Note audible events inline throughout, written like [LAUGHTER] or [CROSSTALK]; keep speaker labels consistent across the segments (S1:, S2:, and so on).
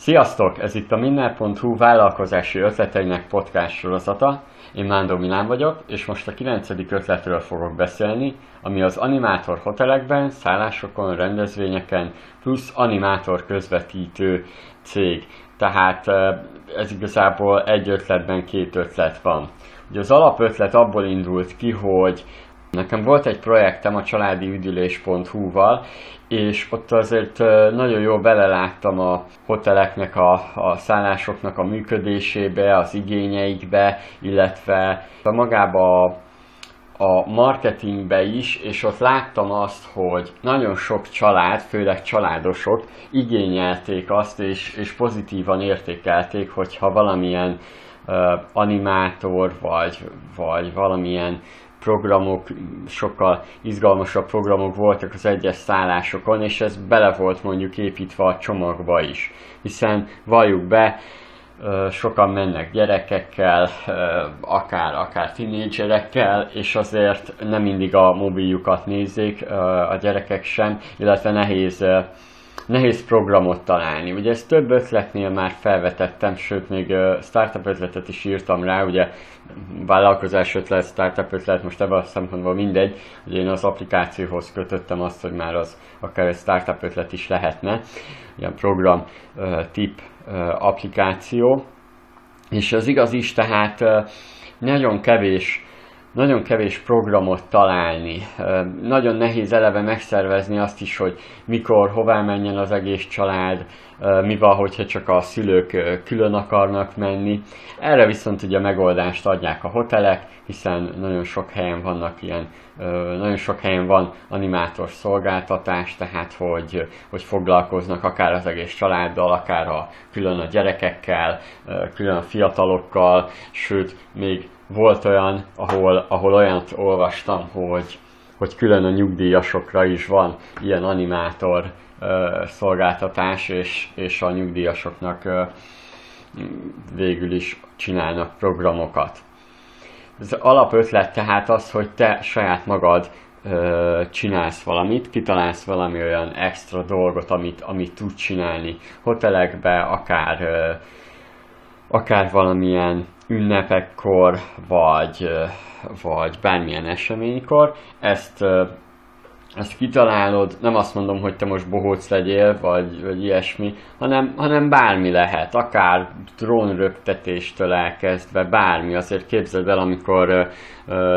S1: Sziasztok! Ez itt a Minner.hu vállalkozási ötleteinek podcast sorozata. Én Mándor Milán vagyok, és most a 9. ötletről fogok beszélni, ami az animátor hotelekben, szállásokon, rendezvényeken, plusz animátor közvetítő cég. Tehát ez igazából egy ötletben két ötlet van. Ugye az alapötlet abból indult ki, hogy Nekem volt egy projektem a családi üdülés.hu-val, és ott azért nagyon jól beleláttam a hoteleknek, a, a szállásoknak a működésébe, az igényeikbe, illetve a magába a, a marketingbe is, és ott láttam azt, hogy nagyon sok család, főleg családosok igényelték azt, és, és pozitívan értékelték, hogyha valamilyen uh, animátor, vagy, vagy valamilyen programok, sokkal izgalmasabb programok voltak az egyes szállásokon, és ez bele volt mondjuk építve a csomagba is. Hiszen valljuk be, sokan mennek gyerekekkel, akár, akár tinédzserekkel, és azért nem mindig a mobiljukat nézik a gyerekek sem, illetve nehéz nehéz programot találni. Ugye ezt több ötletnél már felvetettem, sőt még startup ötletet is írtam rá, ugye vállalkozás ötlet, startup ötlet, most ebben a szempontból mindegy, hogy én az applikációhoz kötöttem azt, hogy már az akár egy startup ötlet is lehetne, ilyen program tip applikáció, és az igaz is, tehát nagyon kevés nagyon kevés programot találni. Nagyon nehéz eleve megszervezni azt is, hogy mikor, hová menjen az egész család, mi van, hogyha csak a szülők külön akarnak menni. Erre viszont ugye megoldást adják a hotelek, hiszen nagyon sok helyen vannak ilyen, nagyon sok helyen van animátor szolgáltatás, tehát hogy, hogy foglalkoznak akár az egész családdal, akár a, külön a gyerekekkel, külön a fiatalokkal, sőt, még volt olyan, ahol, ahol olyant olvastam, hogy, hogy külön a nyugdíjasokra is van ilyen animátor uh, szolgáltatás, és, és a nyugdíjasoknak uh, végül is csinálnak programokat. Az alapötlet tehát az, hogy te saját magad uh, csinálsz valamit, kitalálsz valami olyan extra dolgot, amit, amit tud csinálni hotelekbe, akár, uh, akár valamilyen ünnepekkor, vagy, vagy bármilyen eseménykor. Ezt, ezt kitalálod, nem azt mondom, hogy te most bohóc legyél, vagy, vagy ilyesmi, hanem, hanem bármi lehet, akár drónrögtetéstől elkezdve, bármi. Azért képzeld el, amikor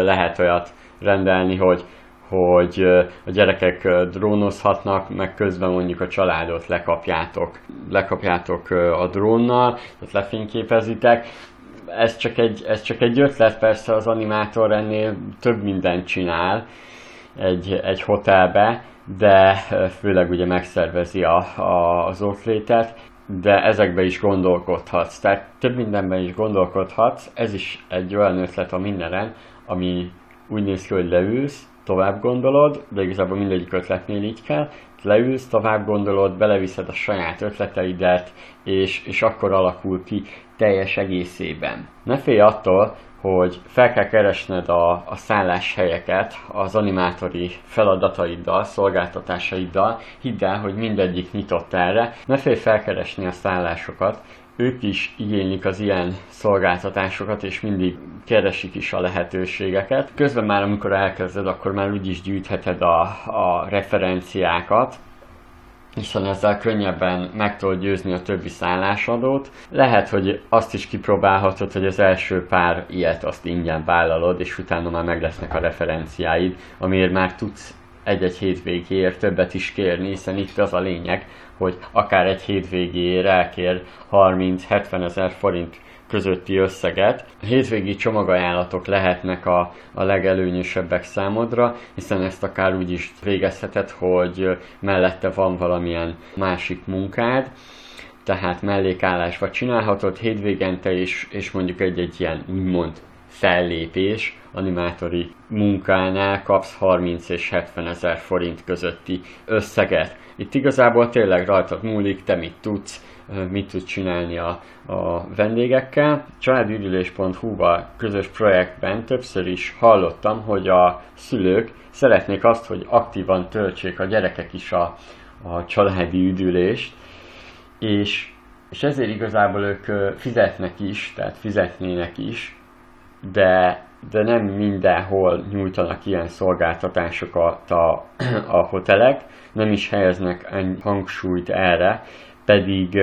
S1: lehet olyat rendelni, hogy hogy a gyerekek drónozhatnak, meg közben mondjuk a családot lekapjátok, lekapjátok a drónnal, tehát lefényképezitek, ez csak, egy, ez csak egy ötlet, persze az animátor ennél több mindent csinál egy, egy hotelbe, de főleg ugye megszervezi a, a, az ott létet, de ezekbe is gondolkodhatsz. Tehát több mindenben is gondolkodhatsz, ez is egy olyan ötlet a mindenen, ami úgy néz ki, hogy leülsz, tovább gondolod, de igazából mindegyik ötletnél így kell, leülsz, tovább gondolod, beleviszed a saját ötleteidet, és, és akkor alakul ki teljes egészében. Ne félj attól, hogy fel kell keresned a, a szálláshelyeket az animátori feladataiddal, szolgáltatásaiddal. Hidd el, hogy mindegyik nyitott erre. Ne félj felkeresni a szállásokat, ők is igénylik az ilyen szolgáltatásokat, és mindig keresik is a lehetőségeket. Közben már, amikor elkezded, akkor már úgyis gyűjtheted a, a referenciákat, hiszen ezzel könnyebben meg tudod győzni a többi szállásadót. Lehet, hogy azt is kipróbálhatod, hogy az első pár ilyet azt ingyen vállalod, és utána már meg lesznek a referenciáid, amiért már tudsz egy-egy hétvégéért többet is kérni, hiszen itt az a lényeg, hogy akár egy hétvégéért elkér 30-70 ezer forint közötti összeget. A hétvégi csomagajánlatok lehetnek a, a legelőnyösebbek számodra, hiszen ezt akár úgy is végezheted, hogy mellette van valamilyen másik munkád, tehát mellékállásba csinálhatod hétvégente is, és mondjuk egy-egy ilyen úgymond fellépés, animátori munkánál kapsz 30 és 70 ezer forint közötti összeget. Itt igazából tényleg rajtad múlik, te mit tudsz, mit tud csinálni a, a vendégekkel. Családügyülés.hu-val közös projektben többször is hallottam, hogy a szülők szeretnék azt, hogy aktívan töltsék a gyerekek is a, a családi üdülést, és és ezért igazából ők fizetnek is, tehát fizetnének is, de, de nem mindenhol nyújtanak ilyen szolgáltatásokat a, a hotelek, nem is helyeznek ennyi hangsúlyt erre, pedig,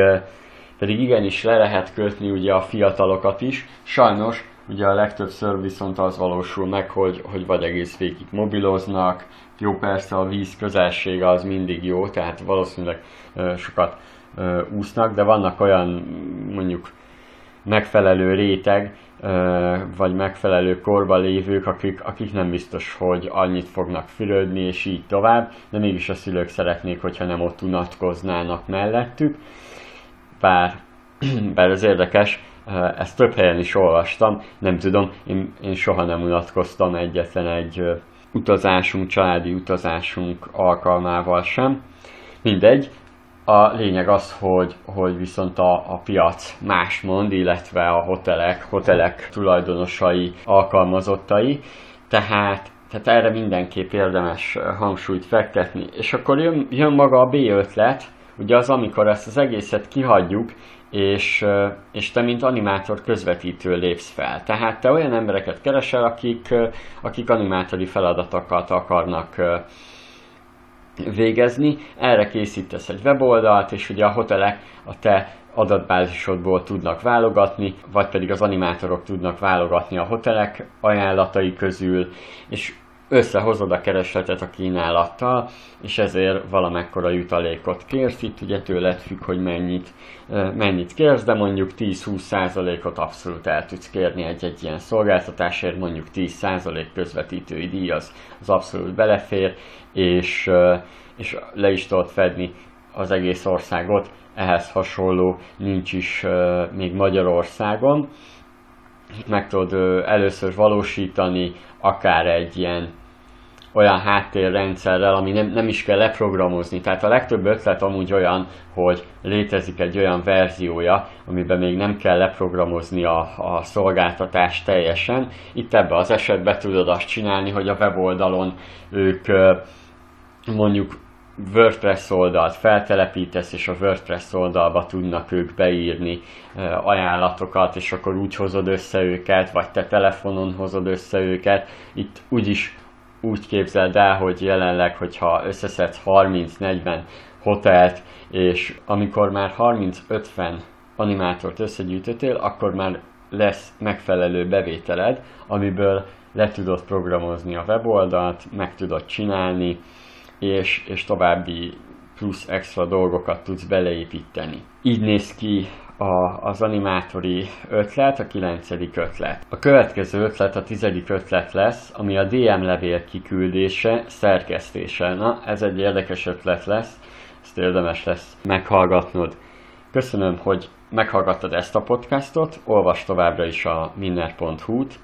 S1: pedig igenis le lehet kötni ugye a fiatalokat is. Sajnos ugye a legtöbbször viszont az valósul meg, hogy, hogy vagy egész végig mobiloznak, jó persze a víz közelsége az mindig jó, tehát valószínűleg sokat úsznak, de vannak olyan mondjuk megfelelő réteg, vagy megfelelő korba lévők, akik, akik nem biztos, hogy annyit fognak fürödni, és így tovább, de mégis a szülők szeretnék, hogyha nem ott unatkoznának mellettük. Bár, [CLEARS THROAT] bár ez érdekes, ezt több helyen is olvastam, nem tudom, én, én soha nem unatkoztam egyetlen egy utazásunk, családi utazásunk alkalmával sem. Mindegy, a lényeg az, hogy, hogy viszont a, a piac más mond, illetve a hotelek, hotelek tulajdonosai, alkalmazottai, tehát, tehát erre mindenképp érdemes hangsúlyt fektetni. És akkor jön, jön maga a B ötlet, ugye az, amikor ezt az egészet kihagyjuk, és, és te, mint animátor közvetítő lépsz fel. Tehát te olyan embereket keresel, akik, akik animátori feladatokat akarnak végezni, erre készítesz egy weboldalt, és ugye a hotelek a te adatbázisodból tudnak válogatni, vagy pedig az animátorok tudnak válogatni a hotelek ajánlatai közül, és összehozod a keresletet a kínálattal, és ezért valamekkora jutalékot kérsz, itt ugye tőled függ, hogy mennyit, mennyit kérsz, de mondjuk 10-20%-ot abszolút el tudsz kérni egy-egy ilyen szolgáltatásért, mondjuk 10% közvetítői díj az, az abszolút belefér, és, és le is tudod fedni az egész országot, ehhez hasonló nincs is még Magyarországon. Meg tudod először valósítani akár egy ilyen olyan háttérrendszerrel, ami nem, nem is kell leprogramozni. Tehát a legtöbb ötlet amúgy olyan, hogy létezik egy olyan verziója, amiben még nem kell leprogramozni a, a szolgáltatást teljesen. Itt ebbe az esetben tudod azt csinálni, hogy a weboldalon ők mondjuk WordPress oldalt feltelepítesz, és a WordPress oldalba tudnak ők beírni ajánlatokat, és akkor úgy hozod össze őket, vagy te telefonon hozod össze őket. Itt úgyis úgy képzeld el, hogy jelenleg, hogyha összeszedsz 30-40 hotelt, és amikor már 30-50 animátort összegyűjtöttél, akkor már lesz megfelelő bevételed, amiből le tudod programozni a weboldalt, meg tudod csinálni, és, és további plusz extra dolgokat tudsz beleépíteni. Így néz ki a, az animátori ötlet, a kilencedik ötlet. A következő ötlet, a tizedik ötlet lesz, ami a DM levél kiküldése, szerkesztése. Na, ez egy érdekes ötlet lesz, ezt érdemes lesz meghallgatnod. Köszönöm, hogy meghallgattad ezt a podcastot, olvas továbbra is a minner.hu-t,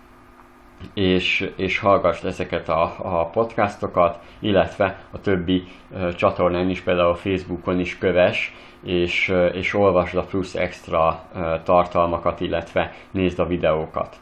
S1: és, és hallgass ezeket a, a podcastokat, illetve a többi uh, csatornán is, például a Facebookon is köves, és, és olvasd a plusz extra uh, tartalmakat, illetve nézd a videókat.